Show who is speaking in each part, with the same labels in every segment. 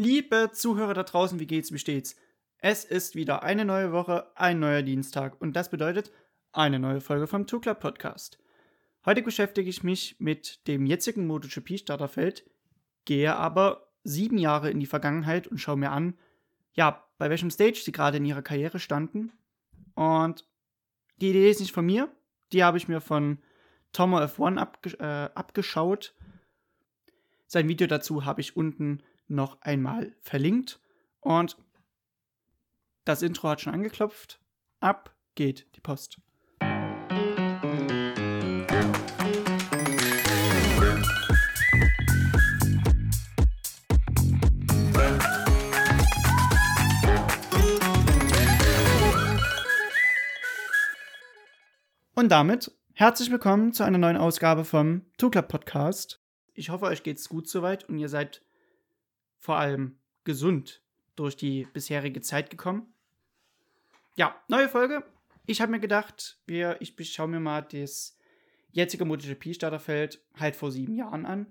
Speaker 1: Liebe Zuhörer da draußen, wie geht's, wie steht's? Es ist wieder eine neue Woche, ein neuer Dienstag und das bedeutet eine neue Folge vom Two Club Podcast. Heute beschäftige ich mich mit dem jetzigen MotoGP-Starterfeld, gehe aber sieben Jahre in die Vergangenheit und schaue mir an, ja, bei welchem Stage sie gerade in ihrer Karriere standen. Und die Idee ist nicht von mir, die habe ich mir von Tomo F1 abge äh, abgeschaut. Sein Video dazu habe ich unten noch einmal verlinkt. Und das Intro hat schon angeklopft. Ab geht die Post. Und damit herzlich willkommen zu einer neuen Ausgabe vom Two Club Podcast. Ich hoffe, euch geht's gut soweit und ihr seid vor allem gesund durch die bisherige Zeit gekommen. Ja, neue Folge. Ich habe mir gedacht, wir, ich schaue mir mal das jetzige MotoGP-Starterfeld halt vor sieben Jahren an,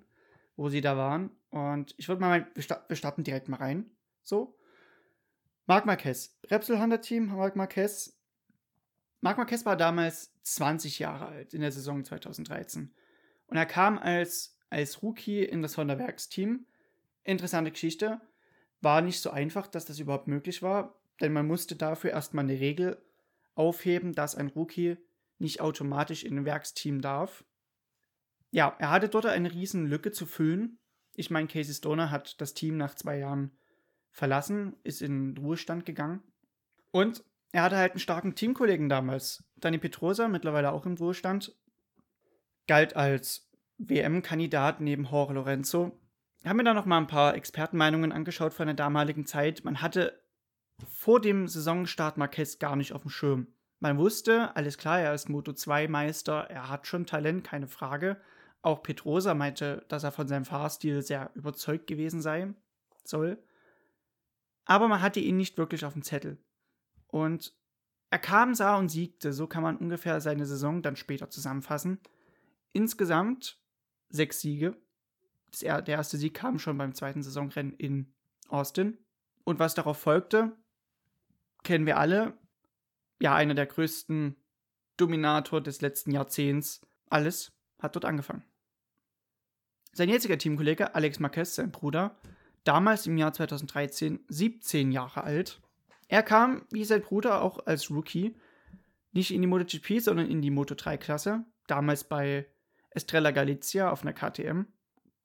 Speaker 1: wo sie da waren. Und ich würde mal, wir starten direkt mal rein. So. Marc Marquez. Repsol Honda Team, Marc Marquez Marc Marquez war damals 20 Jahre alt in der Saison 2013. Und er kam als, als Rookie in das Honda Werksteam. Interessante Geschichte. War nicht so einfach, dass das überhaupt möglich war, denn man musste dafür erstmal eine Regel aufheben, dass ein Rookie nicht automatisch in ein Werksteam darf. Ja, er hatte dort eine riesen Lücke zu füllen. Ich meine, Casey Stoner hat das Team nach zwei Jahren verlassen, ist in Ruhestand gegangen. Und er hatte halt einen starken Teamkollegen damals. Dani Petrosa, mittlerweile auch im Ruhestand, galt als WM-Kandidat neben Jorge Lorenzo. Habe mir da noch mal ein paar Expertenmeinungen angeschaut von der damaligen Zeit. Man hatte vor dem Saisonstart Marquez gar nicht auf dem Schirm. Man wusste, alles klar, er ist Moto 2 Meister, er hat schon Talent, keine Frage. Auch Petrosa meinte, dass er von seinem Fahrstil sehr überzeugt gewesen sei, soll. Aber man hatte ihn nicht wirklich auf dem Zettel. Und er kam, sah und siegte. So kann man ungefähr seine Saison dann später zusammenfassen. Insgesamt sechs Siege. Der erste Sieg kam schon beim zweiten Saisonrennen in Austin. Und was darauf folgte, kennen wir alle. Ja, einer der größten Dominator des letzten Jahrzehnts. Alles hat dort angefangen. Sein jetziger Teamkollege Alex Marquez, sein Bruder, damals im Jahr 2013 17 Jahre alt, er kam, wie sein Bruder, auch als Rookie, nicht in die MotoGP, sondern in die Moto3-Klasse, damals bei Estrella Galizia auf einer KTM.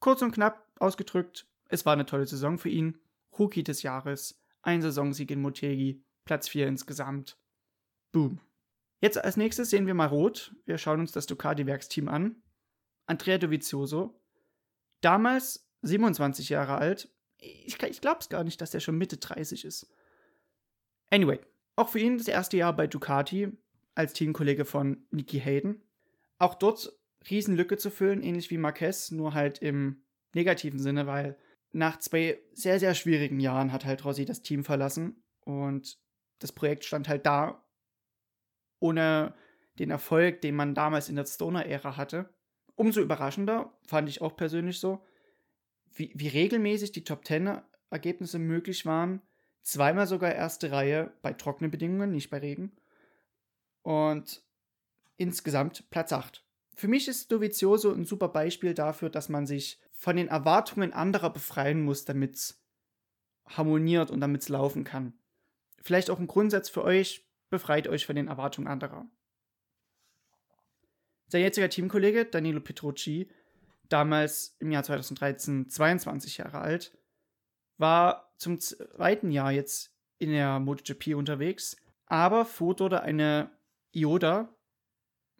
Speaker 1: Kurz und knapp ausgedrückt, es war eine tolle Saison für ihn. Rookie des Jahres, ein Saisonsieg in Motegi, Platz 4 insgesamt. Boom. Jetzt als nächstes sehen wir mal Rot. Wir schauen uns das Ducati-Werksteam an. Andrea Dovizioso. Damals 27 Jahre alt. Ich, ich glaube es gar nicht, dass er schon Mitte 30 ist. Anyway, auch für ihn das erste Jahr bei Ducati als Teamkollege von Nicky Hayden. Auch dort Riesenlücke zu füllen, ähnlich wie Marquez, nur halt im negativen Sinne, weil nach zwei sehr, sehr schwierigen Jahren hat halt Rossi das Team verlassen und das Projekt stand halt da, ohne den Erfolg, den man damals in der Stoner-Ära hatte. Umso überraschender, fand ich auch persönlich so, wie, wie regelmäßig die Top Ten-Ergebnisse möglich waren Zweimal sogar erste Reihe bei trockenen Bedingungen, nicht bei Regen. Und insgesamt Platz 8. Für mich ist Dovizioso ein super Beispiel dafür, dass man sich von den Erwartungen anderer befreien muss, damit es harmoniert und damit es laufen kann. Vielleicht auch ein Grundsatz für euch, befreit euch von den Erwartungen anderer. Sein jetziger Teamkollege Danilo Petrucci, damals im Jahr 2013 22 Jahre alt, war zum zweiten Jahr jetzt in der MotoGP unterwegs, aber fuhr dort eine Ioda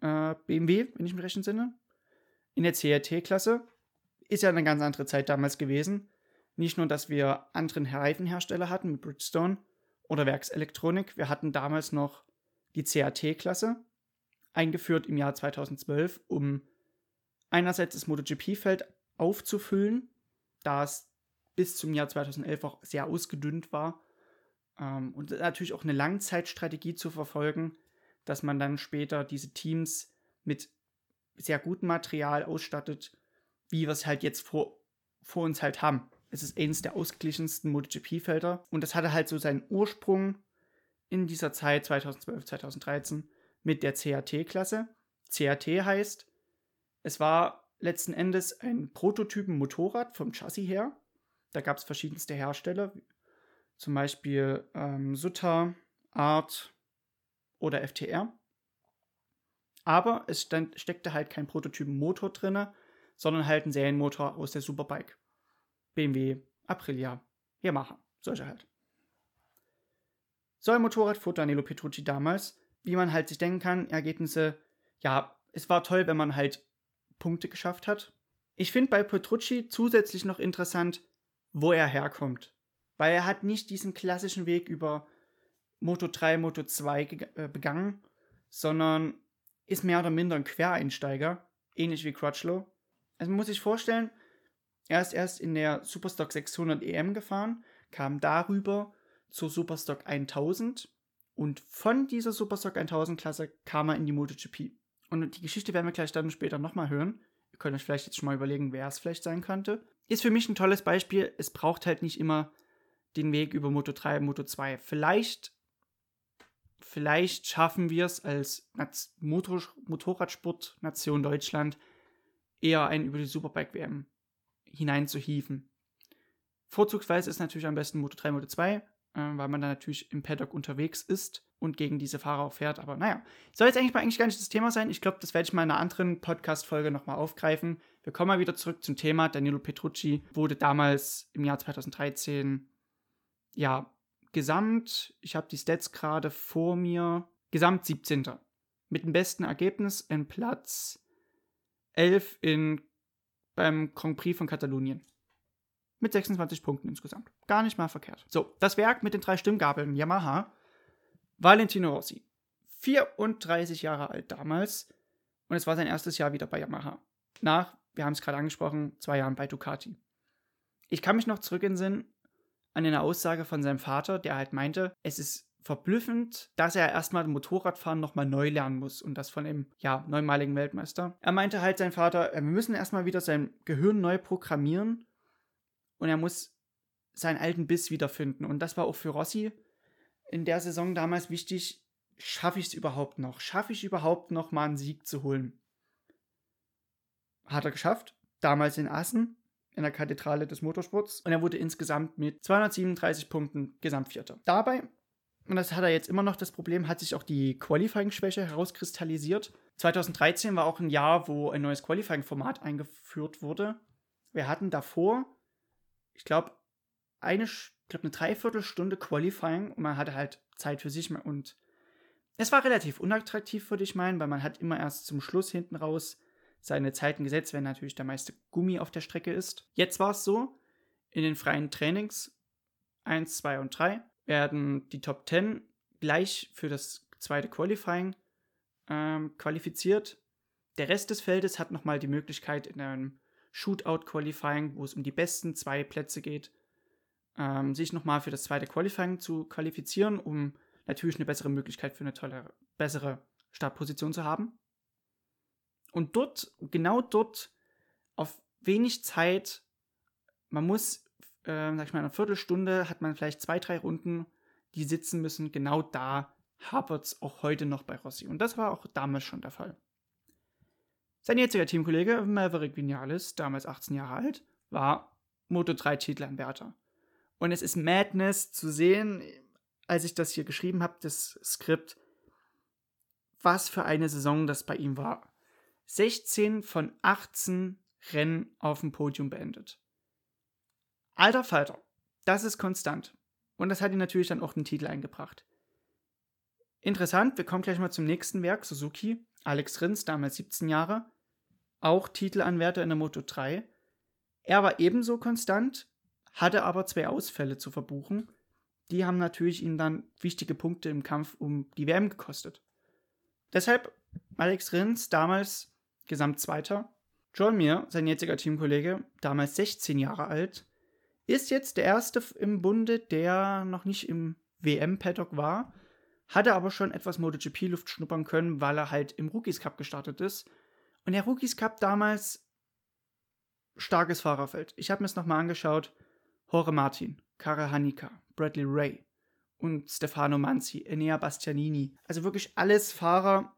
Speaker 1: äh, BMW, wenn ich mich recht entsinne, in der CRT-Klasse. Ist ja eine ganz andere Zeit damals gewesen. Nicht nur, dass wir anderen Reifenhersteller hatten mit Bridgestone oder Werkselektronik, wir hatten damals noch die CAT-Klasse, eingeführt im Jahr 2012, um einerseits das MotoGP-Feld aufzufüllen, da es bis zum Jahr 2011 auch sehr ausgedünnt war. Ähm, und natürlich auch eine Langzeitstrategie zu verfolgen, dass man dann später diese Teams mit sehr gutem Material ausstattet, wie wir es halt jetzt vor, vor uns halt haben. Es ist eines der ausgeglichensten MotoGP-Felder und das hatte halt so seinen Ursprung in dieser Zeit 2012, 2013 mit der CAT-Klasse. CAT heißt, es war letzten Endes ein Prototypen-Motorrad vom Chassis her. Da gab es verschiedenste Hersteller, zum Beispiel ähm, Sutter, Art oder FTR. Aber es stand, steckte halt kein Prototypen-Motor drin, sondern halt ein Serienmotor aus der Superbike. BMW, Aprilia, Yamaha, solche halt. So ein Motorrad fuhr Danilo Petrucci damals. Wie man halt sich denken kann, Ergebnisse, ja, es war toll, wenn man halt Punkte geschafft hat. Ich finde bei Petrucci zusätzlich noch interessant, wo er herkommt. Weil er hat nicht diesen klassischen Weg über Moto 3, Moto 2 äh, begangen, sondern ist mehr oder minder ein Quereinsteiger, ähnlich wie Crutchlow. Also man muss sich vorstellen, er ist erst in der Superstock 600 EM gefahren, kam darüber zur Superstock 1000 und von dieser Superstock 1000 Klasse kam er in die MotoGP. Und die Geschichte werden wir gleich dann später nochmal hören. Ihr könnt euch vielleicht jetzt schon mal überlegen, wer es vielleicht sein könnte. Ist für mich ein tolles Beispiel. Es braucht halt nicht immer den Weg über Moto 3, Moto 2. Vielleicht, vielleicht schaffen wir es als Motor Motorradsport-Nation Deutschland eher einen über die Superbike-WM hineinzuhieven. Vorzugsweise ist natürlich am besten Moto 3, Moto 2, äh, weil man da natürlich im Paddock unterwegs ist und gegen diese Fahrer auch fährt. Aber naja, soll jetzt eigentlich mal eigentlich gar nicht das Thema sein. Ich glaube, das werde ich mal in einer anderen Podcast-Folge nochmal aufgreifen. Wir kommen mal wieder zurück zum Thema. Danilo Petrucci wurde damals im Jahr 2013 ja, gesamt, ich habe die Stats gerade vor mir, gesamt 17. Mit dem besten Ergebnis in Platz 11 in, beim Grand Prix von Katalonien. Mit 26 Punkten insgesamt. Gar nicht mal verkehrt. So, das Werk mit den drei Stimmgabeln Yamaha. Valentino Rossi. 34 Jahre alt damals. Und es war sein erstes Jahr wieder bei Yamaha. Nach, wir haben es gerade angesprochen, zwei Jahren bei Ducati. Ich kann mich noch zurück in Sinn, an eine Aussage von seinem Vater, der halt meinte, es ist verblüffend, dass er erstmal Motorradfahren nochmal neu lernen muss und das von dem, ja, neunmaligen Weltmeister. Er meinte halt sein Vater, äh, wir müssen erstmal wieder sein Gehirn neu programmieren und er muss seinen alten Biss wiederfinden. Und das war auch für Rossi in der Saison damals wichtig, schaffe ich es überhaupt noch? Schaffe ich überhaupt noch mal einen Sieg zu holen? Hat er geschafft, damals in Assen, in der Kathedrale des Motorsports und er wurde insgesamt mit 237 Punkten Gesamtvierter. Dabei, und das hat er jetzt immer noch das Problem, hat sich auch die Qualifying-Schwäche herauskristallisiert. 2013 war auch ein Jahr, wo ein neues Qualifying-Format eingeführt wurde. Wir hatten davor, ich glaube, eine, ich glaube, eine Dreiviertelstunde Qualifying und man hatte halt Zeit für sich und es war relativ unattraktiv, würde ich meinen, weil man hat immer erst zum Schluss hinten raus seine Zeiten gesetzt, wenn natürlich der meiste Gummi auf der Strecke ist. Jetzt war es so, in den freien Trainings 1, 2 und 3 werden die Top 10 gleich für das zweite Qualifying ähm, qualifiziert. Der Rest des Feldes hat nochmal die Möglichkeit in einem Shootout-Qualifying, wo es um die besten zwei Plätze geht, ähm, sich nochmal für das zweite Qualifying zu qualifizieren, um natürlich eine bessere Möglichkeit für eine tolle, bessere Startposition zu haben. Und dort, genau dort, auf wenig Zeit, man muss, äh, sag ich mal, in einer Viertelstunde hat man vielleicht zwei, drei Runden, die sitzen müssen. Genau da hapert es auch heute noch bei Rossi. Und das war auch damals schon der Fall. Sein jetziger Teamkollege Maverick Vinales, damals 18 Jahre alt, war Moto3-Titelanwärter. Und es ist Madness zu sehen, als ich das hier geschrieben habe, das Skript, was für eine Saison das bei ihm war. 16 von 18 Rennen auf dem Podium beendet. Alter Falter, das ist konstant. Und das hat ihn natürlich dann auch den Titel eingebracht. Interessant, wir kommen gleich mal zum nächsten Werk, Suzuki. Alex Rins, damals 17 Jahre, auch Titelanwärter in der Moto 3. Er war ebenso konstant, hatte aber zwei Ausfälle zu verbuchen. Die haben natürlich ihm dann wichtige Punkte im Kampf um die WM gekostet. Deshalb Alex Rins damals Gesamtzweiter. John Mir, sein jetziger Teamkollege, damals 16 Jahre alt, ist jetzt der erste im Bunde, der noch nicht im WM-Paddock war, hatte aber schon etwas MotoGP-Luft schnuppern können, weil er halt im Rookies Cup gestartet ist. Und der Rookies Cup damals starkes Fahrerfeld. Ich habe mir es nochmal angeschaut. Jorge Martin, Karel Hanika, Bradley Ray und Stefano Manzi, Enea Bastianini. Also wirklich alles Fahrer,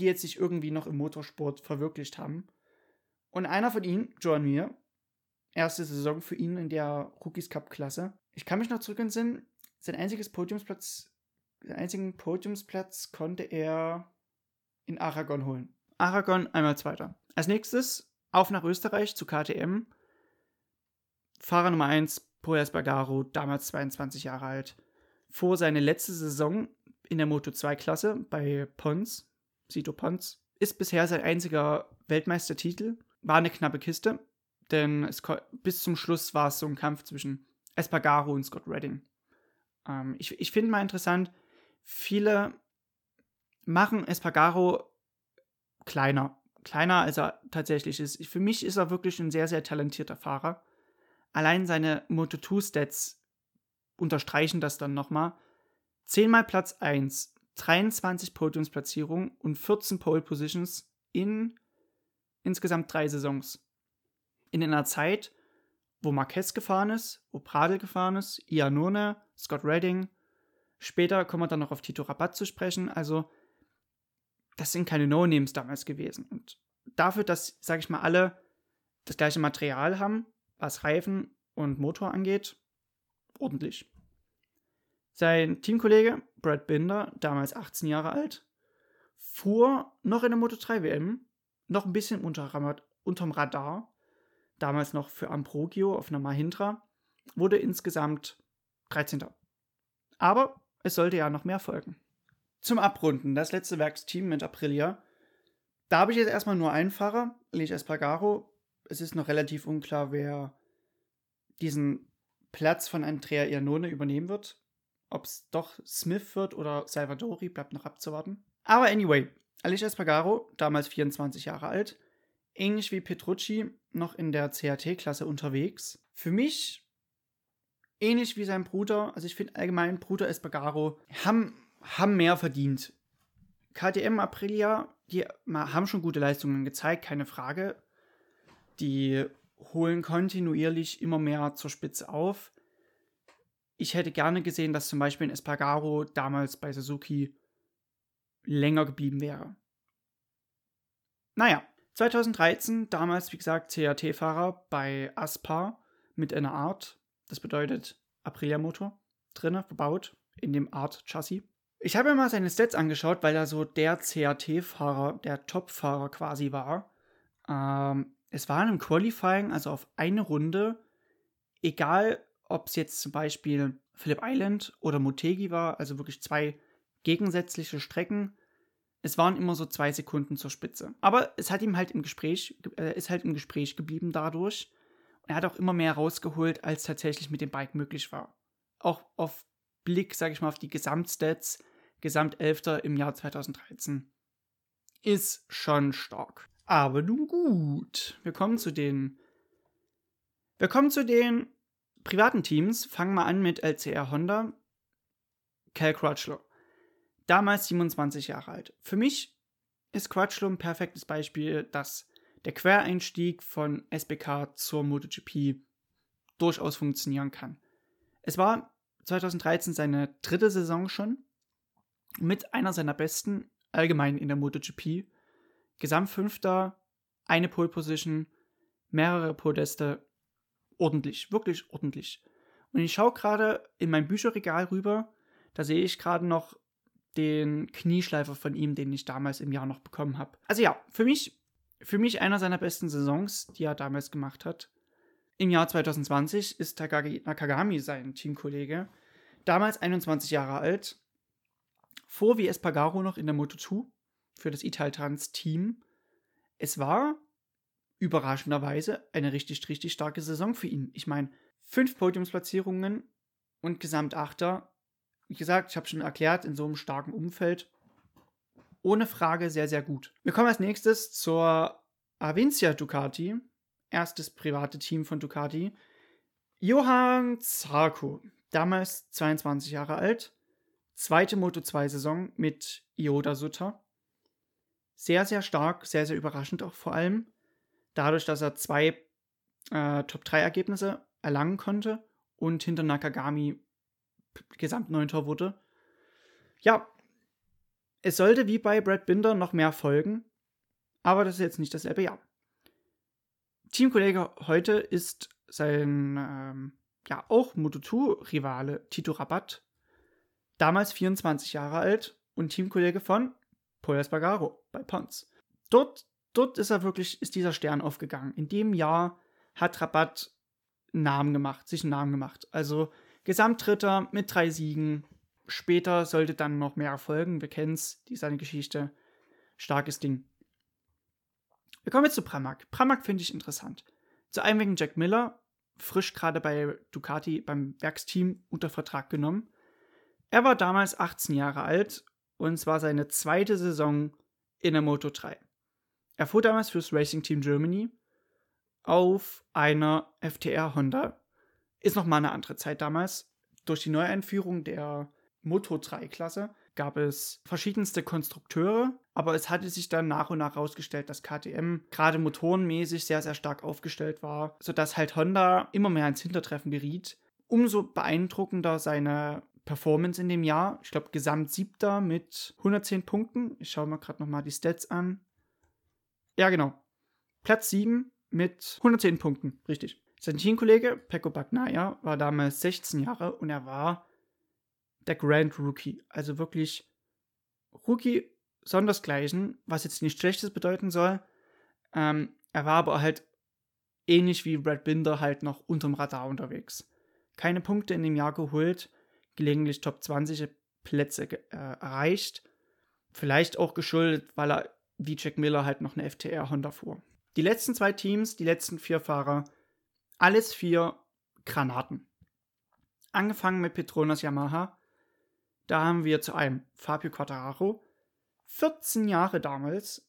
Speaker 1: die jetzt sich irgendwie noch im Motorsport verwirklicht haben. Und einer von ihnen, Joan Mir, erste Saison für ihn in der Rookies Cup Klasse. Ich kann mich noch zurück entsinnen, sein einziges Podiumsplatz, seinen einzigen Podiumsplatz konnte er in Aragon holen. Aragon einmal Zweiter. Als nächstes auf nach Österreich zu KTM. Fahrer Nummer 1, Poya Bagaro, damals 22 Jahre alt. Vor seine letzte Saison in der Moto 2 Klasse bei Pons, Sito Pons, ist bisher sein einziger Weltmeistertitel. War eine knappe Kiste, denn es, bis zum Schluss war es so ein Kampf zwischen Espargaro und Scott Redding. Ähm, ich ich finde mal interessant, viele machen Espargaro kleiner. Kleiner, als er tatsächlich ist. Für mich ist er wirklich ein sehr, sehr talentierter Fahrer. Allein seine Moto2-Stats unterstreichen das dann nochmal. Zehnmal Platz 1, 23 Podiumsplatzierungen und 14 Pole Positions in insgesamt drei Saisons. In einer Zeit, wo Marquez gefahren ist, wo Pradel gefahren ist, Iannone, Scott Redding. Später kommen wir dann noch auf Tito Rabat zu sprechen. Also, das sind keine No-Names damals gewesen. Und dafür, dass, sage ich mal, alle das gleiche Material haben, was Reifen und Motor angeht, ordentlich. Sein Teamkollege Brad Binder, damals 18 Jahre alt, fuhr noch in der Moto 3 WM, noch ein bisschen unter, unterm Radar, damals noch für Ambrogio auf einer Mahindra, wurde insgesamt 13. Aber es sollte ja noch mehr folgen. Zum Abrunden, das letzte Werksteam mit Aprilia. Da habe ich jetzt erstmal nur einen Fahrer, Lich Espargaro. Es ist noch relativ unklar, wer diesen Platz von Andrea Iannone übernehmen wird. Ob es doch Smith wird oder Salvadori, bleibt noch abzuwarten. Aber anyway, Alicia Espargaro, damals 24 Jahre alt, ähnlich wie Petrucci, noch in der CAT-Klasse unterwegs. Für mich ähnlich wie sein Bruder, also ich finde allgemein Bruder Espargaro, haben, haben mehr verdient. KTM Aprilia, die haben schon gute Leistungen gezeigt, keine Frage. Die holen kontinuierlich immer mehr zur Spitze auf. Ich hätte gerne gesehen, dass zum Beispiel ein Espargaro damals bei Suzuki länger geblieben wäre. Naja, 2013, damals wie gesagt CAT-Fahrer bei Aspa mit einer Art, das bedeutet Aprilia-Motor, drinne, verbaut in dem Art-Chassis. Ich habe mir mal seine Stats angeschaut, weil er so der CAT-Fahrer, der Top-Fahrer quasi war. Ähm, es war im Qualifying, also auf eine Runde, egal ob es jetzt zum Beispiel Phillip Island oder Motegi war, also wirklich zwei gegensätzliche Strecken, es waren immer so zwei Sekunden zur Spitze. Aber es hat ihm halt im Gespräch, äh, ist halt im Gespräch geblieben dadurch. Er hat auch immer mehr rausgeholt, als tatsächlich mit dem Bike möglich war. Auch auf Blick, sage ich mal, auf die Gesamtstats, Gesamtelfter im Jahr 2013, ist schon stark. Aber nun gut, wir kommen zu den. Wir kommen zu den privaten Teams. Fangen wir an mit LCR Honda. Cal Crutchlow damals 27 Jahre alt. Für mich ist Crutchlow ein perfektes Beispiel, dass der Quereinstieg von SBK zur MotoGP durchaus funktionieren kann. Es war 2013 seine dritte Saison schon, mit einer seiner besten allgemein in der MotoGP. Gesamtfünfter, eine Pole Position, mehrere Podeste, ordentlich, wirklich ordentlich. Und ich schaue gerade in mein Bücherregal rüber, da sehe ich gerade noch den Knieschleifer von ihm, den ich damals im Jahr noch bekommen habe. Also ja, für mich, für mich einer seiner besten Saisons, die er damals gemacht hat. Im Jahr 2020 ist Takagi Nakagami sein Teamkollege, damals 21 Jahre alt, vor wie Espargaro noch in der Moto2 für das Italtrans-Team. Es war überraschenderweise eine richtig, richtig starke Saison für ihn. Ich meine, fünf Podiumsplatzierungen und Gesamtachter wie gesagt, ich habe schon erklärt, in so einem starken Umfeld ohne Frage sehr, sehr gut. Wir kommen als nächstes zur Avincia Ducati, erstes private Team von Ducati. Johann Zarko, damals 22 Jahre alt, zweite Moto2-Saison mit Ioda Sutter. Sehr, sehr stark, sehr, sehr überraschend auch vor allem. Dadurch, dass er zwei äh, Top-3-Ergebnisse erlangen konnte und hinter Nakagami Gesamtneunter wurde. Ja, es sollte wie bei Brad Binder noch mehr folgen, aber das ist jetzt nicht dasselbe Jahr. Teamkollege heute ist sein ähm, ja auch Moto2-Rivale Tito Rabat, damals 24 Jahre alt und Teamkollege von Paul Espargaro bei Pons. Dort, dort ist er wirklich, ist dieser Stern aufgegangen. In dem Jahr hat Rabat einen Namen gemacht, sich einen Namen gemacht. Also Gesamtdritter mit drei Siegen. Später sollte dann noch mehr erfolgen. Wir kennen es, die seine Geschichte. Starkes Ding. Wir kommen jetzt zu Pramac. Pramac finde ich interessant. Zu einem wegen Jack Miller, frisch gerade bei Ducati beim Werksteam unter Vertrag genommen. Er war damals 18 Jahre alt und es war seine zweite Saison in der Moto 3. Er fuhr damals fürs Racing Team Germany auf einer FTR Honda. Ist nochmal eine andere Zeit damals. Durch die Neueinführung der Moto 3 Klasse gab es verschiedenste Konstrukteure, aber es hatte sich dann nach und nach herausgestellt, dass KTM gerade motorenmäßig sehr, sehr stark aufgestellt war, sodass halt Honda immer mehr ins Hintertreffen geriet. Umso beeindruckender seine Performance in dem Jahr. Ich glaube, Gesamt siebter mit 110 Punkten. Ich schaue mal gerade nochmal die Stats an. Ja, genau. Platz 7 mit 110 Punkten, richtig. Sein Teamkollege Pecco Bagnaia war damals 16 Jahre und er war der Grand Rookie. Also wirklich Rookie sondersgleichen, was jetzt nicht Schlechtes bedeuten soll. Ähm, er war aber halt ähnlich wie Brad Binder halt noch unterm Radar unterwegs. Keine Punkte in dem Jahr geholt, gelegentlich Top 20 Plätze äh, erreicht. Vielleicht auch geschuldet, weil er wie Jack Miller halt noch eine FTR Honda fuhr. Die letzten zwei Teams, die letzten vier Fahrer, alles vier Granaten. Angefangen mit Petronas Yamaha, da haben wir zu einem Fabio Quattararo, 14 Jahre damals,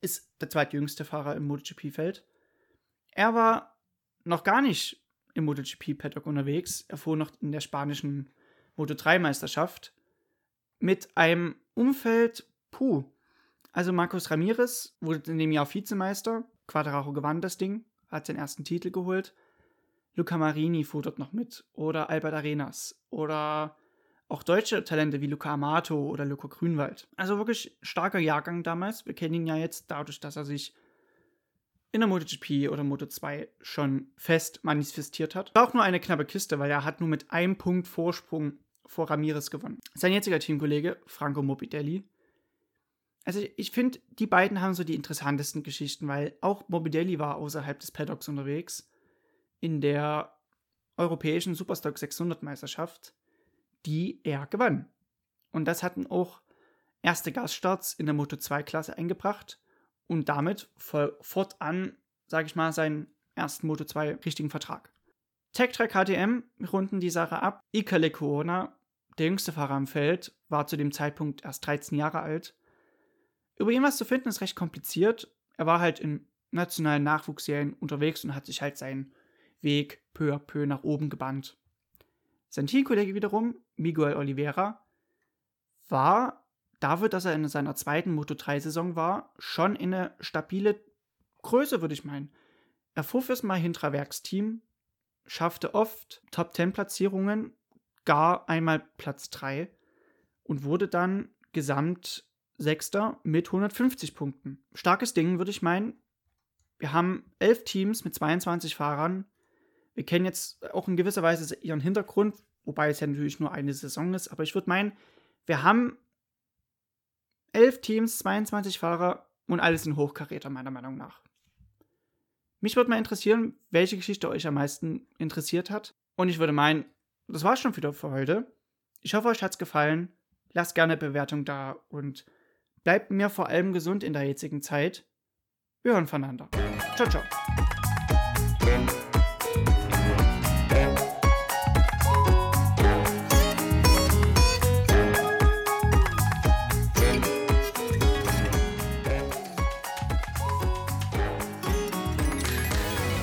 Speaker 1: ist der zweitjüngste Fahrer im MotoGP-Feld. Er war noch gar nicht im MotoGP-Paddock unterwegs. Er fuhr noch in der spanischen Moto3-Meisterschaft mit einem Umfeld, puh. Also Marcos Ramirez wurde in dem Jahr Vizemeister. Quadraro gewann das Ding, hat seinen ersten Titel geholt. Luca Marini fuhr dort noch mit. Oder Albert Arenas. Oder auch deutsche Talente wie Luca Amato oder Luca Grünwald. Also wirklich starker Jahrgang damals. Wir kennen ihn ja jetzt dadurch, dass er sich in der MotoGP oder Moto2 schon fest manifestiert hat. War auch nur eine knappe Kiste, weil er hat nur mit einem Punkt Vorsprung vor Ramirez gewonnen. Sein jetziger Teamkollege Franco Morbidelli. Also ich finde, die beiden haben so die interessantesten Geschichten, weil auch Morbidelli war außerhalb des Paddocks unterwegs in der europäischen Superstock 600 Meisterschaft die er gewann. Und das hatten auch erste Gaststarts in der Moto 2 Klasse eingebracht und damit fortan, sage ich mal, seinen ersten Moto 2 richtigen Vertrag. Tech Track runden die Sache ab. Ika Lecuona, der jüngste Fahrer am Feld, war zu dem Zeitpunkt erst 13 Jahre alt. Über ihn was zu finden ist recht kompliziert. Er war halt in nationalen Nachwuchsserien unterwegs und hat sich halt seinen Weg peu à peu nach oben gebannt. Sein Teamkollege wiederum, Miguel Oliveira, war dafür, dass er in seiner zweiten Moto3-Saison war, schon in eine stabile Größe, würde ich meinen. Er fuhr fürs Mahindra-Werksteam, schaffte oft Top-10-Platzierungen, gar einmal Platz 3 und wurde dann gesamt Sechster mit 150 Punkten. Starkes Ding, würde ich meinen. Wir haben elf Teams mit 22 Fahrern, wir kennen jetzt auch in gewisser Weise ihren Hintergrund, wobei es ja natürlich nur eine Saison ist, aber ich würde meinen, wir haben elf Teams, 22 Fahrer und alles in Hochkaräter, meiner Meinung nach. Mich würde mal interessieren, welche Geschichte euch am meisten interessiert hat. Und ich würde meinen, das war's schon wieder für heute. Ich hoffe, euch hat's gefallen. Lasst gerne Bewertung da und bleibt mir vor allem gesund in der jetzigen Zeit. Wir hören voneinander. Ciao, ciao.